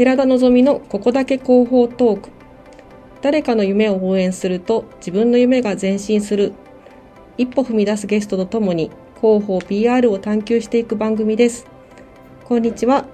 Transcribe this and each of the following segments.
寺田望のここだけ広報トーク誰かの夢を応援すると自分の夢が前進する一歩踏み出すゲストとともに広報 PR を探求していく番組ですこんにちは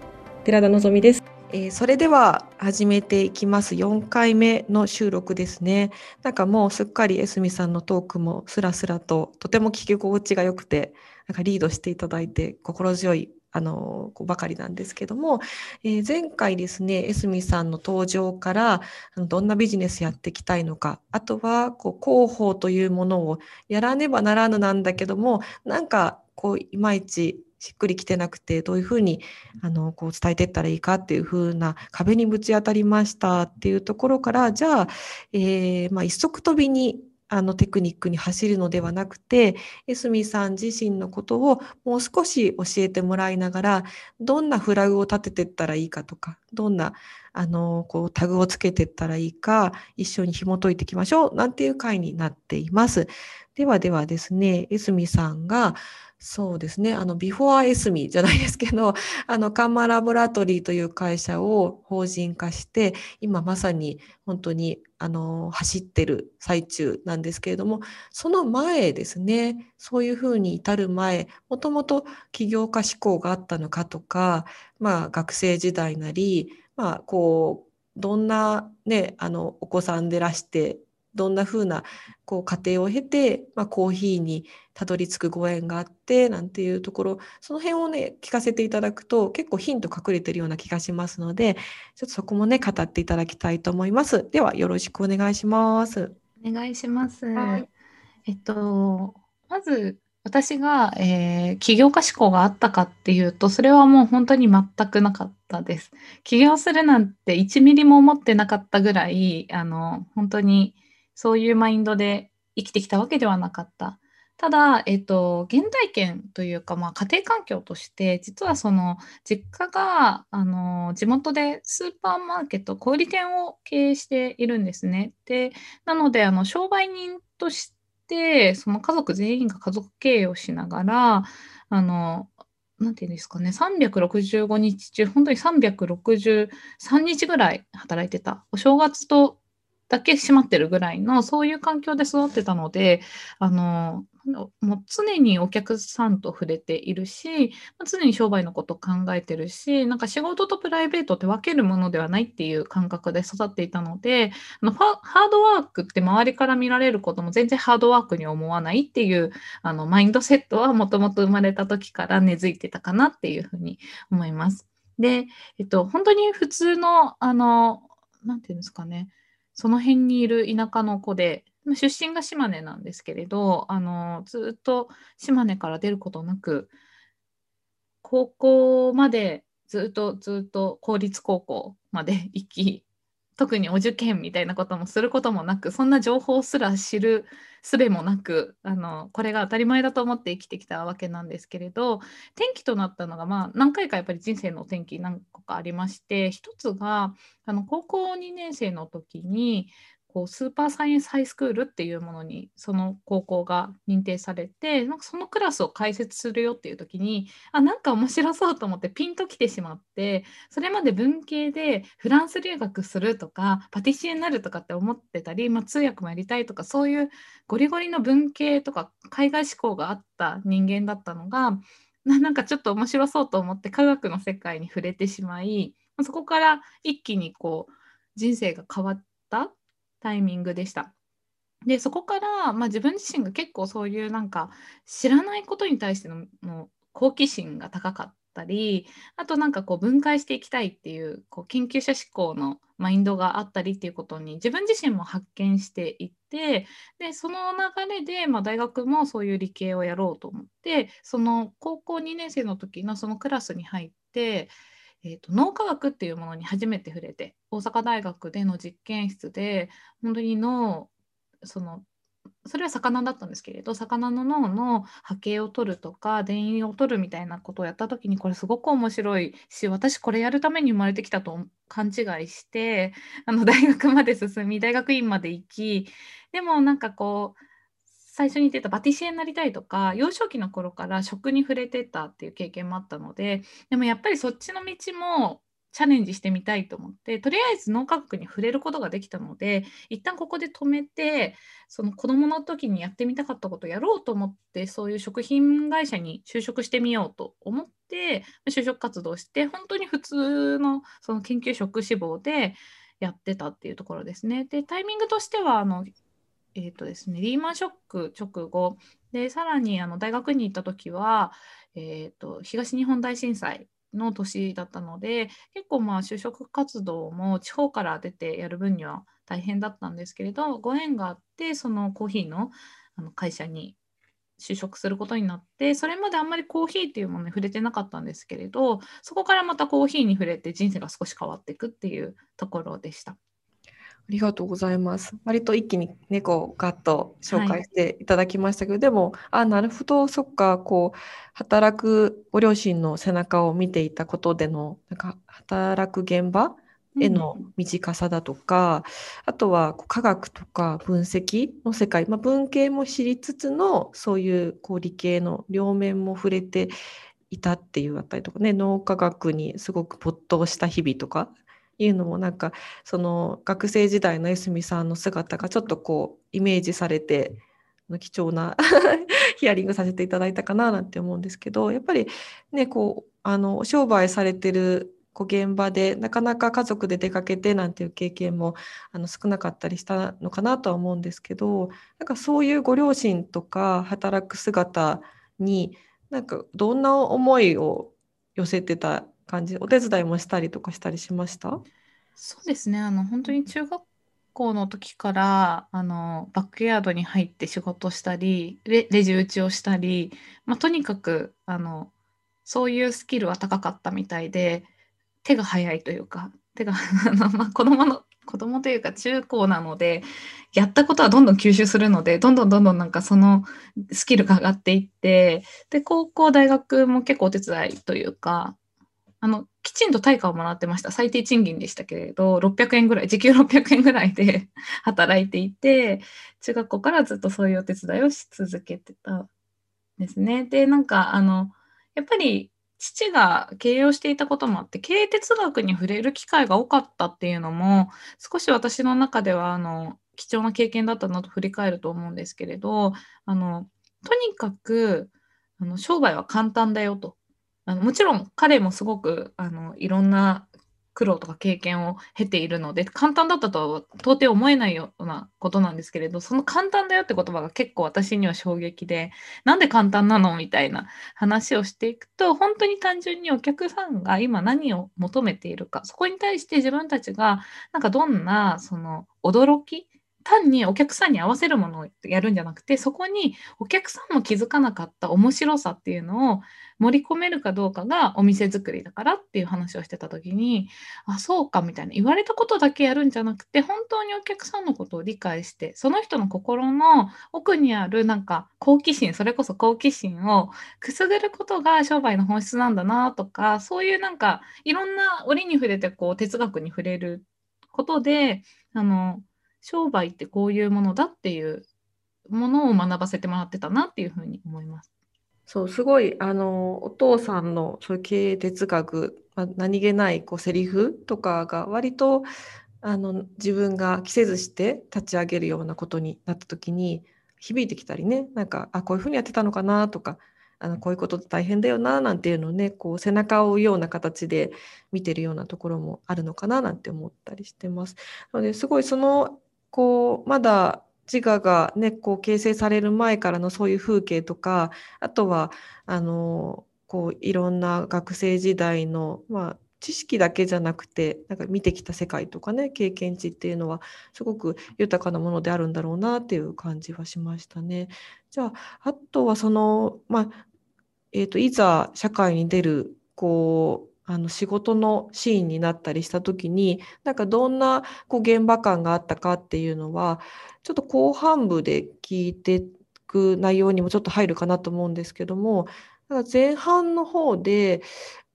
寺田望ですえー、それでは始めていきます。4回目の収録ですね。なんかもうすっかりエスミさんのトークもスラスラととても聞き心地が良くて、なんかリードしていただいて心強いあのばかりなんですけども、えー、前回ですねエスミさんの登場からどんなビジネスやっていきたいのかあとはこう広報というものをやらねばならぬなんだけどもなんかこういまいちしっくりきてなくてどういうふうにあのこう伝えていったらいいかっていうふうな壁にぶち当たりましたっていうところからじゃあ、えーまあ、一足飛びにあのテクニックに走るのではなくて、エスミさん自身のことをもう少し教えてもらいながら、どんなフラグを立ててったらいいかとか、どんなあのこうタグをつけてったらいいか、一緒に紐解いていきましょうなんていう回になっています。ではではですね、エスミさんがそうですね。あの、ビフォーエスミじゃないですけど、あの、カンマラボラトリーという会社を法人化して、今まさに本当に、あの、走ってる最中なんですけれども、その前ですね、そういうふうに至る前、もともと起業家志向があったのかとか、まあ、学生時代なり、まあ、こう、どんなね、あの、お子さんでらしてどんなふうなこう過程を経て、まあ、コーヒーにたどり着くご縁があってなんていうところその辺をね聞かせていただくと結構ヒント隠れてるような気がしますのでちょっとそこもね語っていただきたいと思います。ではよろしくお願いします。お願いします。はい、えっとまず私が、えー、起業家志向があったかっていうとそれはもう本当に全くなかったです。起業するなんて1ミリも思ってなかったぐらいあの本当にそういうマインドで生きてきたわけではなかった。ただ、えっと、現代圏というか、まあ、家庭環境として実はその実家があの地元でスーパーマーケット小売店を経営しているんですね。でなのであの商売人としてその家族全員が家族経営をしながらあのなんていうんですかね、365日中、本当に363日ぐらい働いてた。お正月とだけ閉まってるぐらいのそういう環境で育ってたのであのもう常にお客さんと触れているし常に商売のこと考えてるしなんか仕事とプライベートって分けるものではないっていう感覚で育っていたのであのハードワークって周りから見られることも全然ハードワークに思わないっていうあのマインドセットはもともと生まれた時から根付いてたかなっていうふうに思います。で、えっと、本当に普通のあの何て言うんですかねその辺にいる田舎の子で、出身が島根なんですけれど、あのずっと島根から出ることなく、高校までずっとずっと公立高校まで行き、特にお受験みたいなこともすることもなくそんな情報すら知るすべもなくあのこれが当たり前だと思って生きてきたわけなんですけれど転機となったのが、まあ、何回かやっぱり人生の転機何個かありまして一つがあの高校2年生の時にこうスーパーサイエンスハイスクールっていうものにその高校が認定されてなんかそのクラスを開設するよっていう時にあなんか面白そうと思ってピンときてしまってそれまで文系でフランス留学するとかパティシエになるとかって思ってたり、まあ、通訳もやりたいとかそういうゴリゴリの文系とか海外志向があった人間だったのがなんかちょっと面白そうと思って科学の世界に触れてしまいそこから一気にこう人生が変わったタイミングでした。でそこから、まあ、自分自身が結構そういうなんか知らないことに対してのの好奇心が高かったりあとなんかこう分解していきたいっていうこう研究者志向のマインドがあったりっていうことに自分自身も発見していってでその流れで、まあ、大学もそういう理系をやろうと思ってその高校2年生の時のそのクラスに入ってえーと、脳科学っていうものに初めて触れて大阪大学での実験室で本当に脳そのそれは魚だったんですけれど魚の脳の波形を取るとか電位を取るみたいなことをやった時にこれすごく面白いし私これやるために生まれてきたと勘違いしてあの大学まで進み大学院まで行きでもなんかこう最初に言ってたパティシエになりたいとか幼少期の頃から食に触れてたっていう経験もあったのででもやっぱりそっちの道もチャレンジしてみたいと思ってとりあえず脳科学に触れることができたので一旦ここで止めてその子どもの時にやってみたかったことをやろうと思ってそういう食品会社に就職してみようと思って就職活動して本当に普通のその研究職志望でやってたっていうところですね。でタイミングとしてはあのえーとですね、リーマンショック直後でさらにあの大学に行った時は、えーと東日本大震災の年だったので結構まあ就職活動も地方から出てやる分には大変だったんですけれどご縁があってそのコーヒーのあの会社に就職することになってそれまであんまりコーヒーっていうものに触れてなかったんですけれどそこからまたコーヒーに触れて人生が少し変わっていくっていうところでした。ありがとうございます。割と一気に猫をガッと紹介していただきましたけど、はい、でも、あ、なるほど、そっか、こう、働くご両親の背中を見ていたことでの、なんか、働く現場への短さだとか、うん、あとは科学とか分析の世界、まあ、文系も知りつつの、そういうこう理系の両面も触れていたっていうあたりとかね、脳科学にすごく没頭した日々とか、いうのもなんかその学生時代の江角さんの姿がちょっとこうイメージされて貴重な ヒアリングさせていただいたかななんて思うんですけどやっぱりねこうあの商売されてるこう現場でなかなか家族で出かけてなんていう経験もあの少なかったりしたのかなとは思うんですけどなんかそういうご両親とか働く姿になんかどんな思いを寄せてた感じお手伝いもしたりとかしたりしました？そうですね。あの本当に中学校の時からあのバックヤードに入って仕事したりレレジ打ちをしたり、まあ、とにかくあのそういうスキルは高かったみたいで手が早いというか手が まあ子供の子供というか中高なのでやったことはどんどん吸収するのでどんどんどんどんなんかそのスキルが上がっていってで高校大学も結構お手伝いというかあのきちんと対価をもらってました最低賃金でしたけれど600円ぐらい時給600円ぐらいで 働いていて中学校からずっとそういうお手伝いをし続けてたんですね。でなんかあのやっぱり父が経営をしていたこともあって経営哲学に触れる機会が多かったっていうのも少し私の中ではあの貴重な経験だったなと振り返ると思うんですけれどあのとにかくあの商売は簡単だよとあのもちろん彼もすごくあのいろんな苦労とか経験を経ているので簡単だったとは到底思えないようなことなんですけれどその簡単だよって言葉が結構私には衝撃でなんで簡単なの？みたいな話をしていくと本当に単純にお客さんが今何を求めているかそこに対して自分たちがなんかどんなその驚き単にお客さんに合わせるものをやるんじゃなくてそこにお客さんも気づかなかった面白さっていうのを盛り込めるかどうかがお店作りだからっていう話をしてた時にあそうかみたいな言われたことだけやるんじゃなくて本当にお客さんのことを理解してその人の心の奥にあるなんか好奇心それこそ好奇心をくすぐることが商売の本質なんだなとかそういうなんかいろんな折に触れてこう哲学に触れることであの商売ってこういうものだっていうものを学ばせてもらってたなっていうふうに思います。そうすごいあのお父さんのそういう経営哲学、まあ、何気ないこうセリフとかが割とあの自分が着せずして立ち上げるようなことになった時に響いてきたりねなんかあこういうふうにやってたのかなとかあのこういうこと大変だよななんていうのをねこう背中を追うような形で見てるようなところもあるのかななんて思ったりしてます。なのですごいそのこうまだ自我がねこう形成される前からのそういう風景とかあとはあのこういろんな学生時代の、まあ、知識だけじゃなくてなんか見てきた世界とかね経験値っていうのはすごく豊かなものであるんだろうなっていう感じはしましたね。じゃああとはその、まあえーといざ社会に出るこうあの仕事のシーンになったりした時になんかどんなこう現場感があったかっていうのはちょっと後半部で聞いてく内容にもちょっと入るかなと思うんですけども前半の方で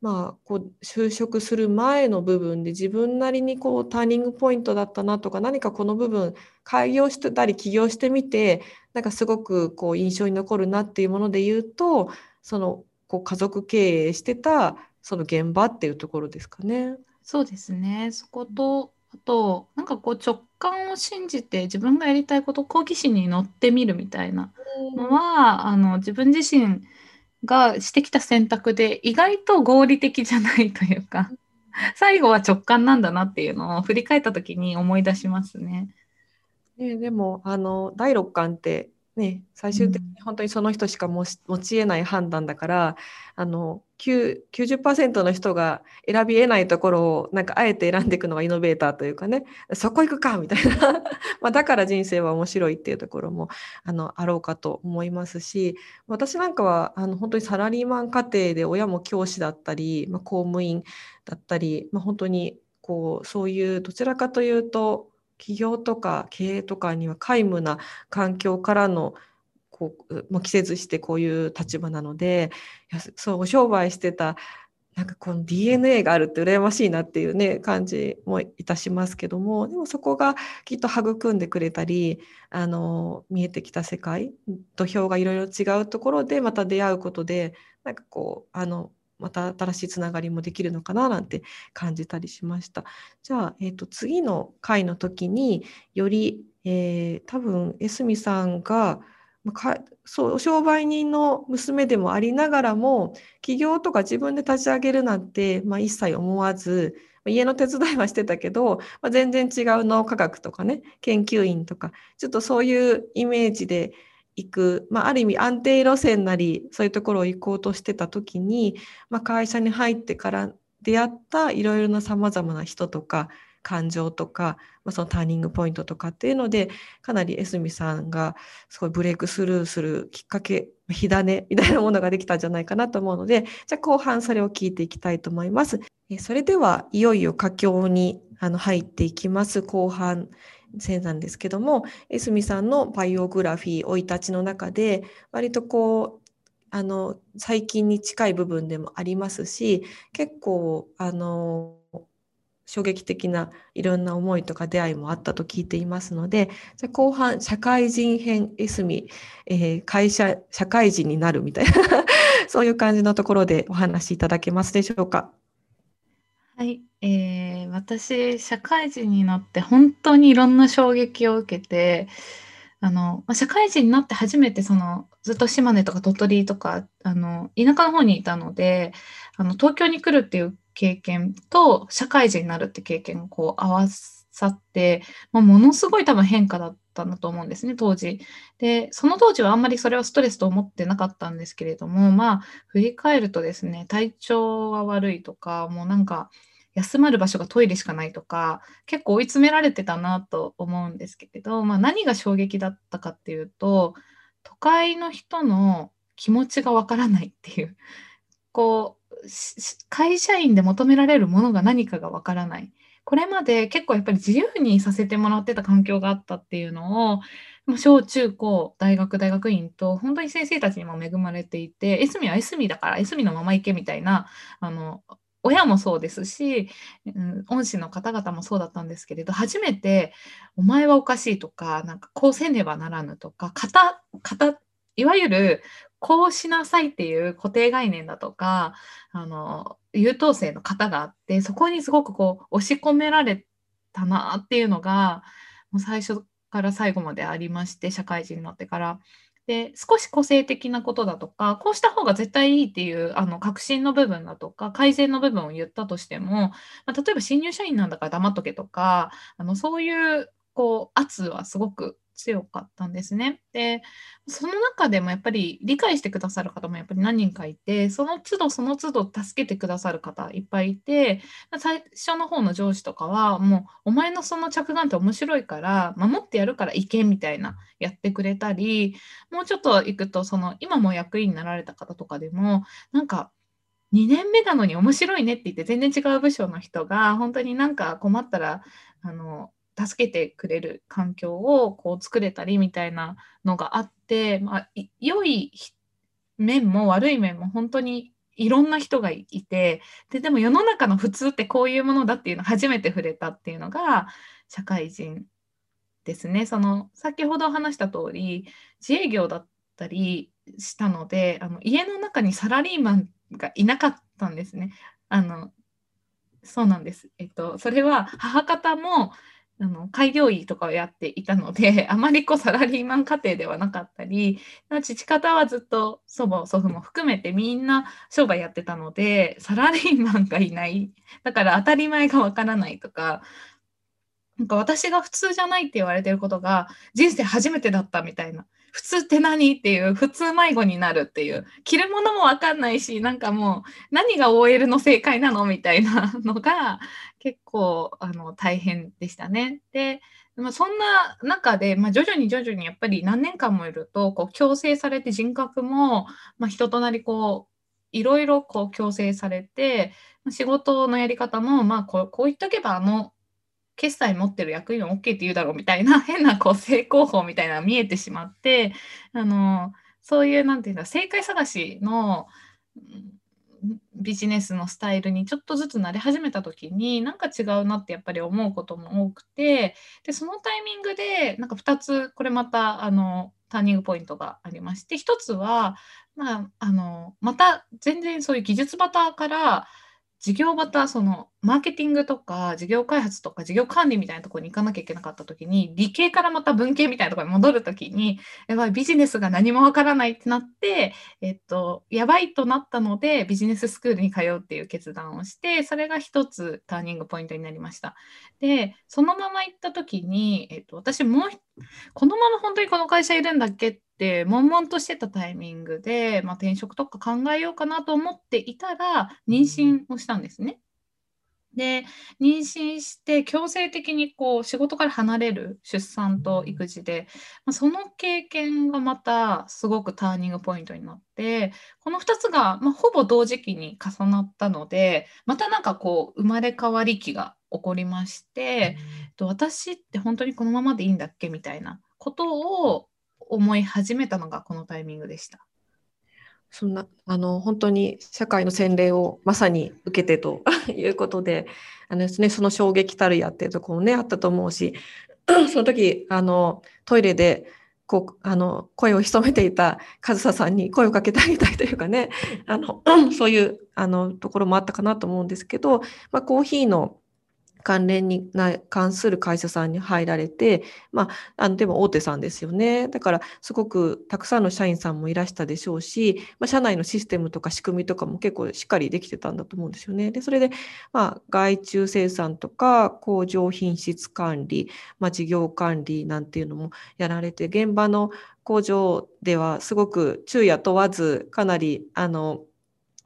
まあ、こう就職する前の部分で自分なりにこうターニングポイントだったなとか何かこの部分開業してたり起業してみてなんかすごくこう印象に残るなっていうもので言うとそのこう家族経営してたその現場っていうところですかね。そうですね。そこと、あと、なんかこう直感を信じて自分がやりたいこと、好奇心に乗ってみるみたいなのは、あの自分自身がしてきた選択で意外と合理的じゃないというか、最後は直感なんだなっていうのを振り返った時に思い出しますね。ねでもあの第六感ってね、最終的に本当にその人しか持ち得ない判断だから、あの90%の人が選び得ないところをなんかあえて選んでいくのがイノベーターというかねそこ行くかみたいな。まあだから人生は面白いっていうところもあのあろうかと思いますし私なんかはあの本当にサラリーマン家庭で親も教師だったり、まあ、公務員だったり、まあ、本当にこうそういうどちらかというと企業とか経営とかには皆無な環境からのこうもう季節してこういう立場なのでそう商売してたなんかこの DNA があるって羨ましいなっていうね感じもいたしますけどもでもそこがきっと育んでくれたりあの見えてきた世界土俵がいろいろ違うところでまた出会うことでなんかこうあのまた新しいつながりもできるのかななんて感じたりしました。じゃあ、えーと、次の回の時により、えー、多分江角さんがかそう商売人の娘でもありながらも起業とか自分で立ち上げるなんて、まあ、一切思わず家の手伝いはしてたけど、まあ、全然違う脳科学とかね研究員とかちょっとそういうイメージで行く、まあ、ある意味安定路線なりそういうところを行こうとしてた時に、まあ、会社に入ってから出会ったいろいろなさまざまな人とか感情とか、まあ、そのターニングポイントとかっていうのでかなり江角さんがすごいブレイクスルーするきっかけ火種みたいなものができたんじゃないかなと思うのでじゃあ後半それを聞いていきたいと思います。それではいよいよ佳境にあの入っていきます後半線なんですけども江角さんのバイオグラフィー生い立ちの中で割とこうあの最近に近い部分でもありますし結構あの衝撃的ないろんな思いとか出会いもあったと聞いていますのでじゃ後半社会人編江角、えー、会社社会人になるみたいなそういう感じのところでお話しいただけますでしょうか？はい、えー、私社会人になって本当にいろんな衝撃を受けてあの社会人になって初めてそのずっと島根とか鳥取とかあの田舎の方にいたのであの東京に来るっていう経験と社会人になるって経験をこう合わさって、まあ、ものすごい多分変化だったんだと思うんですね当時。でその当時はあんまりそれはストレスと思ってなかったんですけれどもまあ振り返るとですね体調が悪いとかもうなんか休まる場所がトイレしかないとか結構追い詰められてたなと思うんですけれど、まあ、何が衝撃だったかっていうと都会の人の気持ちがわからないっていう。こう会社員で求められるものが何かがわからない。これまで結構やっぱり自由にさせてもらってた環境があったっていうのを小中高大学大学院と本当に先生たちにも恵まれていてエスミはエスミだからエスミのまま行けみたいなあの親もそうですし、うん、恩師の方々もそうだったんですけれど初めて「お前はおかしい」とか「なんかこうせねばならぬ」とか型いわゆるこうしなさいっていう固定概念だとかあの優等生の方があってそこにすごくこう押し込められたなっていうのがもう最初から最後までありまして社会人になってから。で少し個性的なことだとかこうした方が絶対いいっていうあの革新の部分だとか改善の部分を言ったとしても、まあ、例えば新入社員なんだから黙っとけとかあのそういうこう圧はすごく強かったんですね。でその中でもやっぱり理解してくださる方もやっぱり何人かいてその都度その都度助けてくださる方いっぱいいて最初の方の上司とかはもうお前のその着眼って面白いから守ってやるからいけみたいなやってくれたりもうちょっと行くとその今も役員になられた方とかでもなんか2年目なのに面白いねって言って全然違う部署の人が本当になんか困ったらあの助けてくれる環境をこう作れたりみたいなのがあって、まあ、良い面も悪い面も本当にいろんな人がいてででも世の中の普通ってこういうものだっていうのを初めて触れたっていうのが社会人ですね。その先ほど話した通り自営業だったりしたのであの家の中にサラリーマンがいなかったんですね。あのそうなんです。えっと、それは母方もあの開業医とかをやっていたので、あまりこうサラリーマン家庭ではなかったり、父方はずっと祖母、祖父も含めてみんな商売やってたので、サラリーマンがいない。だから当たり前がわからないとか、なんか私が普通じゃないって言われてることが人生初めてだったみたいな。普通って何っていう普通迷子になるっていう着るものも分かんないしなんかもう何が OL の正解なのみたいなのが結構あの大変でしたね。でまあ、そんな中で、まあ、徐々に徐々にやっぱり何年間もいるとこう強制されて人格も、まあ、人となりこういろいろこう強制されて仕事のやり方も、まあ、こうこう言っとけばあの決済持ってる役員は OK って言うだろうみたいな 変なこう成功法みたいなのが見えてしまってあのそういうなんていうんだ正解探しのビジネスのスタイルにちょっとずつ慣れ始めた時になんか違うなってやっぱり思うことも多くてでそのタイミングでなんか2つこれまたあのターニングポイントがありまして1つは、まあ、あのまた全然そういう技術バターから事業またそのマーケティングとか事業開発とか事業管理みたいなところに行かなきゃいけなかった時に理系からまた文系みたいなところに戻る時にやばいビジネスが何もわからないってなってえっとやばいとなったのでビジネススクールに通うっていう決断をしてそれが一つターニングポイントになりました。でそのまま行った時に、えっと、私もうこのまま本当にこの会社いるんだっけって悶々としてたタイミングで、まあ、転職とか考えようかなと思っていたら妊娠をしたんですね。で妊娠して強制的にこう仕事から離れる出産と育児で、まあ、その経験がまたすごくターニングポイントになってこの2つが、まあ、ほぼ同時期に重なったのでまたなんかこう生まれ変わり期が起こりまして、うん、私って本当にこのままでいいんだっけみたいなことを思い始めたのがこのタイミングでした。そんなあの本当に社会の洗礼をまさに受けてと いうことであのです、ね、その衝撃たるやっていうとこもねあったと思うし その時あのトイレでこうあの声を潜めていた上総さんに声をかけてあげたいというかねあの そういうあのところもあったかなと思うんですけど、まあ、コーヒーの関連に関する会社さんに入られて、まあ、あのでも大手さんですよね。だからすごくたくさんの社員さんもいらしたでしょうし、まあ、社内のシステムとか仕組みとかも結構しっかりできてたんだと思うんですよね。で、それで、まあ、外注生産とか工場品質管理、まあ、事業管理なんていうのもやられて、現場の工場ではすごく昼夜問わずかなりあの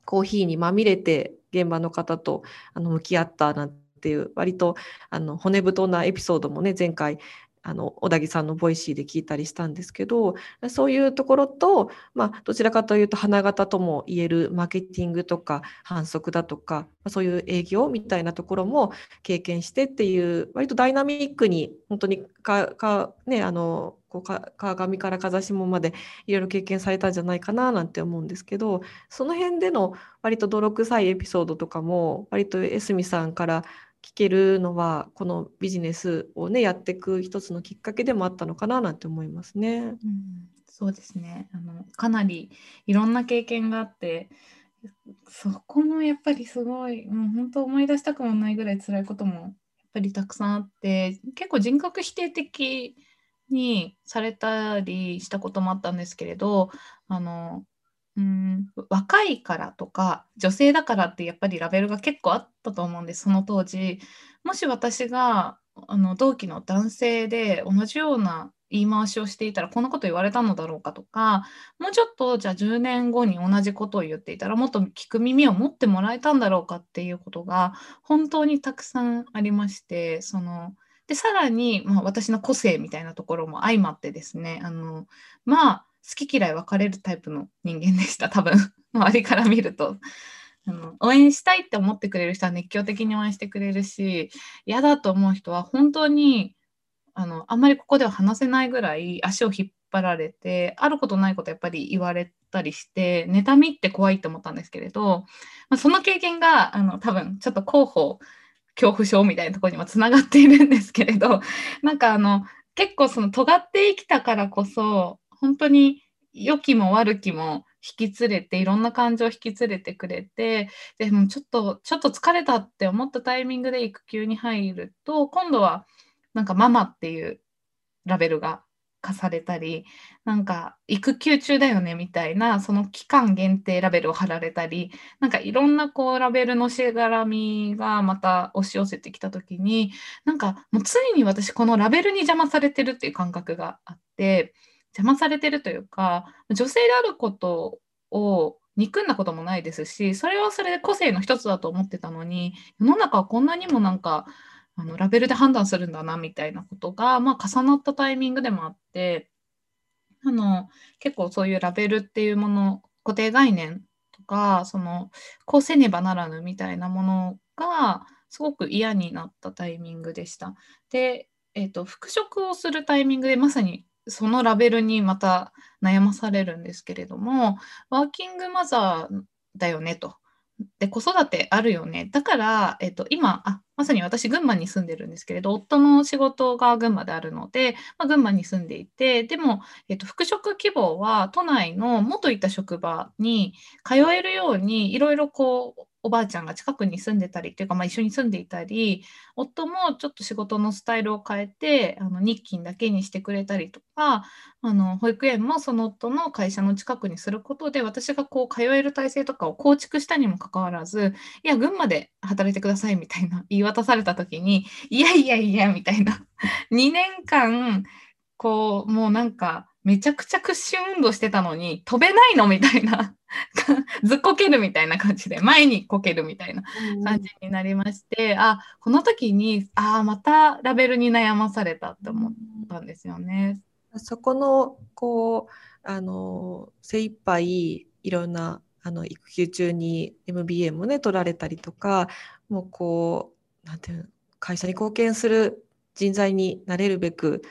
コーヒーにまみれて現場の方とあの向き合ったなんてっていう割とあの骨太なエピソードもね前回あの小田木さんの Voicy で聞いたりしたんですけどそういうところと、まあ、どちらかというと花形とも言えるマーケティングとか販促だとかそういう営業みたいなところも経験してっていう割とダイナミックに本当にかか、ね、あのこうか鏡から風下までいろいろ経験されたんじゃないかななんて思うんですけどその辺での割と泥臭いエピソードとかも割と江角さんから聞けるのはこのビジネスをねやっていく一つのきっかけでもあったのかななんて思いますね。うん、そうですねあのかなりいろんな経験があってそこもやっぱりすごいもう本当思い出したくもないぐらい辛いこともやっぱりたくさんあって結構人格否定的にされたりしたこともあったんですけれどあのうん。若いからとか女性だからってやっぱりラベルが結構あったと思うんですその当時。もし私があの同期の男性で同じような言い回しをしていたらこんなこと言われたのだろうかとかもうちょっとじゃあ10年後に同じことを言っていたらもっと聞く耳を持ってもらえたんだろうかっていうことが本当にたくさんありましてそのでさらに、まあ、私の個性みたいなところも相まってですねあのまあ好き嫌い分かれるタイプの人間でした多分 周りから見ると。あの応援したいって思ってくれる人は熱狂的に応援してくれるし嫌だと思う人は本当にあのあんまりここでは話せないぐらい足を引っ張られてあることないことやっぱり言われたりして妬みって怖いって思ったんですけれど、まあ、その経験があの多分ちょっと広報恐怖症みたいなところにもつながっているんですけれどなんかあの結構その尖って生きたからこそ本当に良きも悪きも引き連れていろんな感情を引き連れてくれてでもちょっとちょっと疲れたって思ったタイミングで育休に入ると今度はなんかママっていうラベルが課されたりなんか育休中だよねみたいなその期間限定ラベルを貼られたりなんかいろんなこうラベルのしがらみがまた押し寄せてきた時になんかもう常に私このラベルに邪魔されてるっていう感覚があって邪魔されてるというか女性であることを憎んだこともないですしそれはそれで個性の一つだと思ってたのに世の中はこんなにもなんかあのラベルで判断するんだなみたいなことが、まあ、重なったタイミングでもあってあの結構そういうラベルっていうもの固定概念とかそのこうせねばならぬみたいなものがすごく嫌になったタイミングでした。で、えーと、復職をするタイミングでまさにそのラベルにまた悩まされるんですけれどもワーキングマザーだよねと。で子育てあるよねだから、えっと、今あまさに私群馬に住んでるんですけれど夫の仕事が群馬であるので、まあ、群馬に住んでいてでも、えっと、復職希望は都内の元いた職場に通えるようにいろいろこうおばあちゃんが近くに住んでたりっていうか、まあ、一緒に住んでいたり夫もちょっと仕事のスタイルを変えてあの日勤だけにしてくれたりとかあの保育園もその夫の会社の近くにすることで私がこう通える体制とかを構築したにもかかわらずいや群馬で働いてくださいみたいな言い渡された時にいやいやいやみたいな。2年間こうもうなんかめちゃくちゃ屈伸運動してたのに飛べないのみたいな ずっこけるみたいな感じで前にこけるみたいな感じになりまして、うん、あこの時にあまたラベルに悩まされたって思ったんですよね。そこのこうあの精一杯いろんなあの育休中に MBA もね取られたりとかもうこうなんていう会社に貢献する人材になれるべく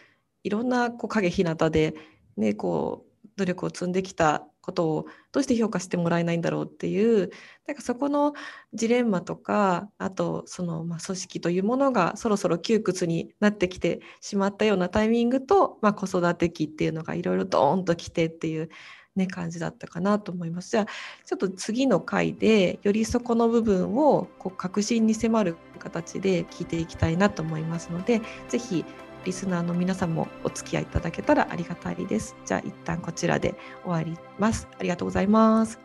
いろんなこう影ひなたでね、こう努力を積んできたことをどうして評価してもらえないんだろうっていうなんかそこのジレンマとかあとその、まあ、組織というものがそろそろ窮屈になってきてしまったようなタイミングと、まあ、子育て期っていうのがいろいろドーンときてっていう、ね、感じだったかなと思います。じゃあちょっと次の回でよりそこの部分をこう確信に迫る形で聞いていきたいなと思いますので是非リスナーの皆さんもお付き合いいただけたらありがたいです。じゃあ一旦こちらで終わります。ありがとうございます。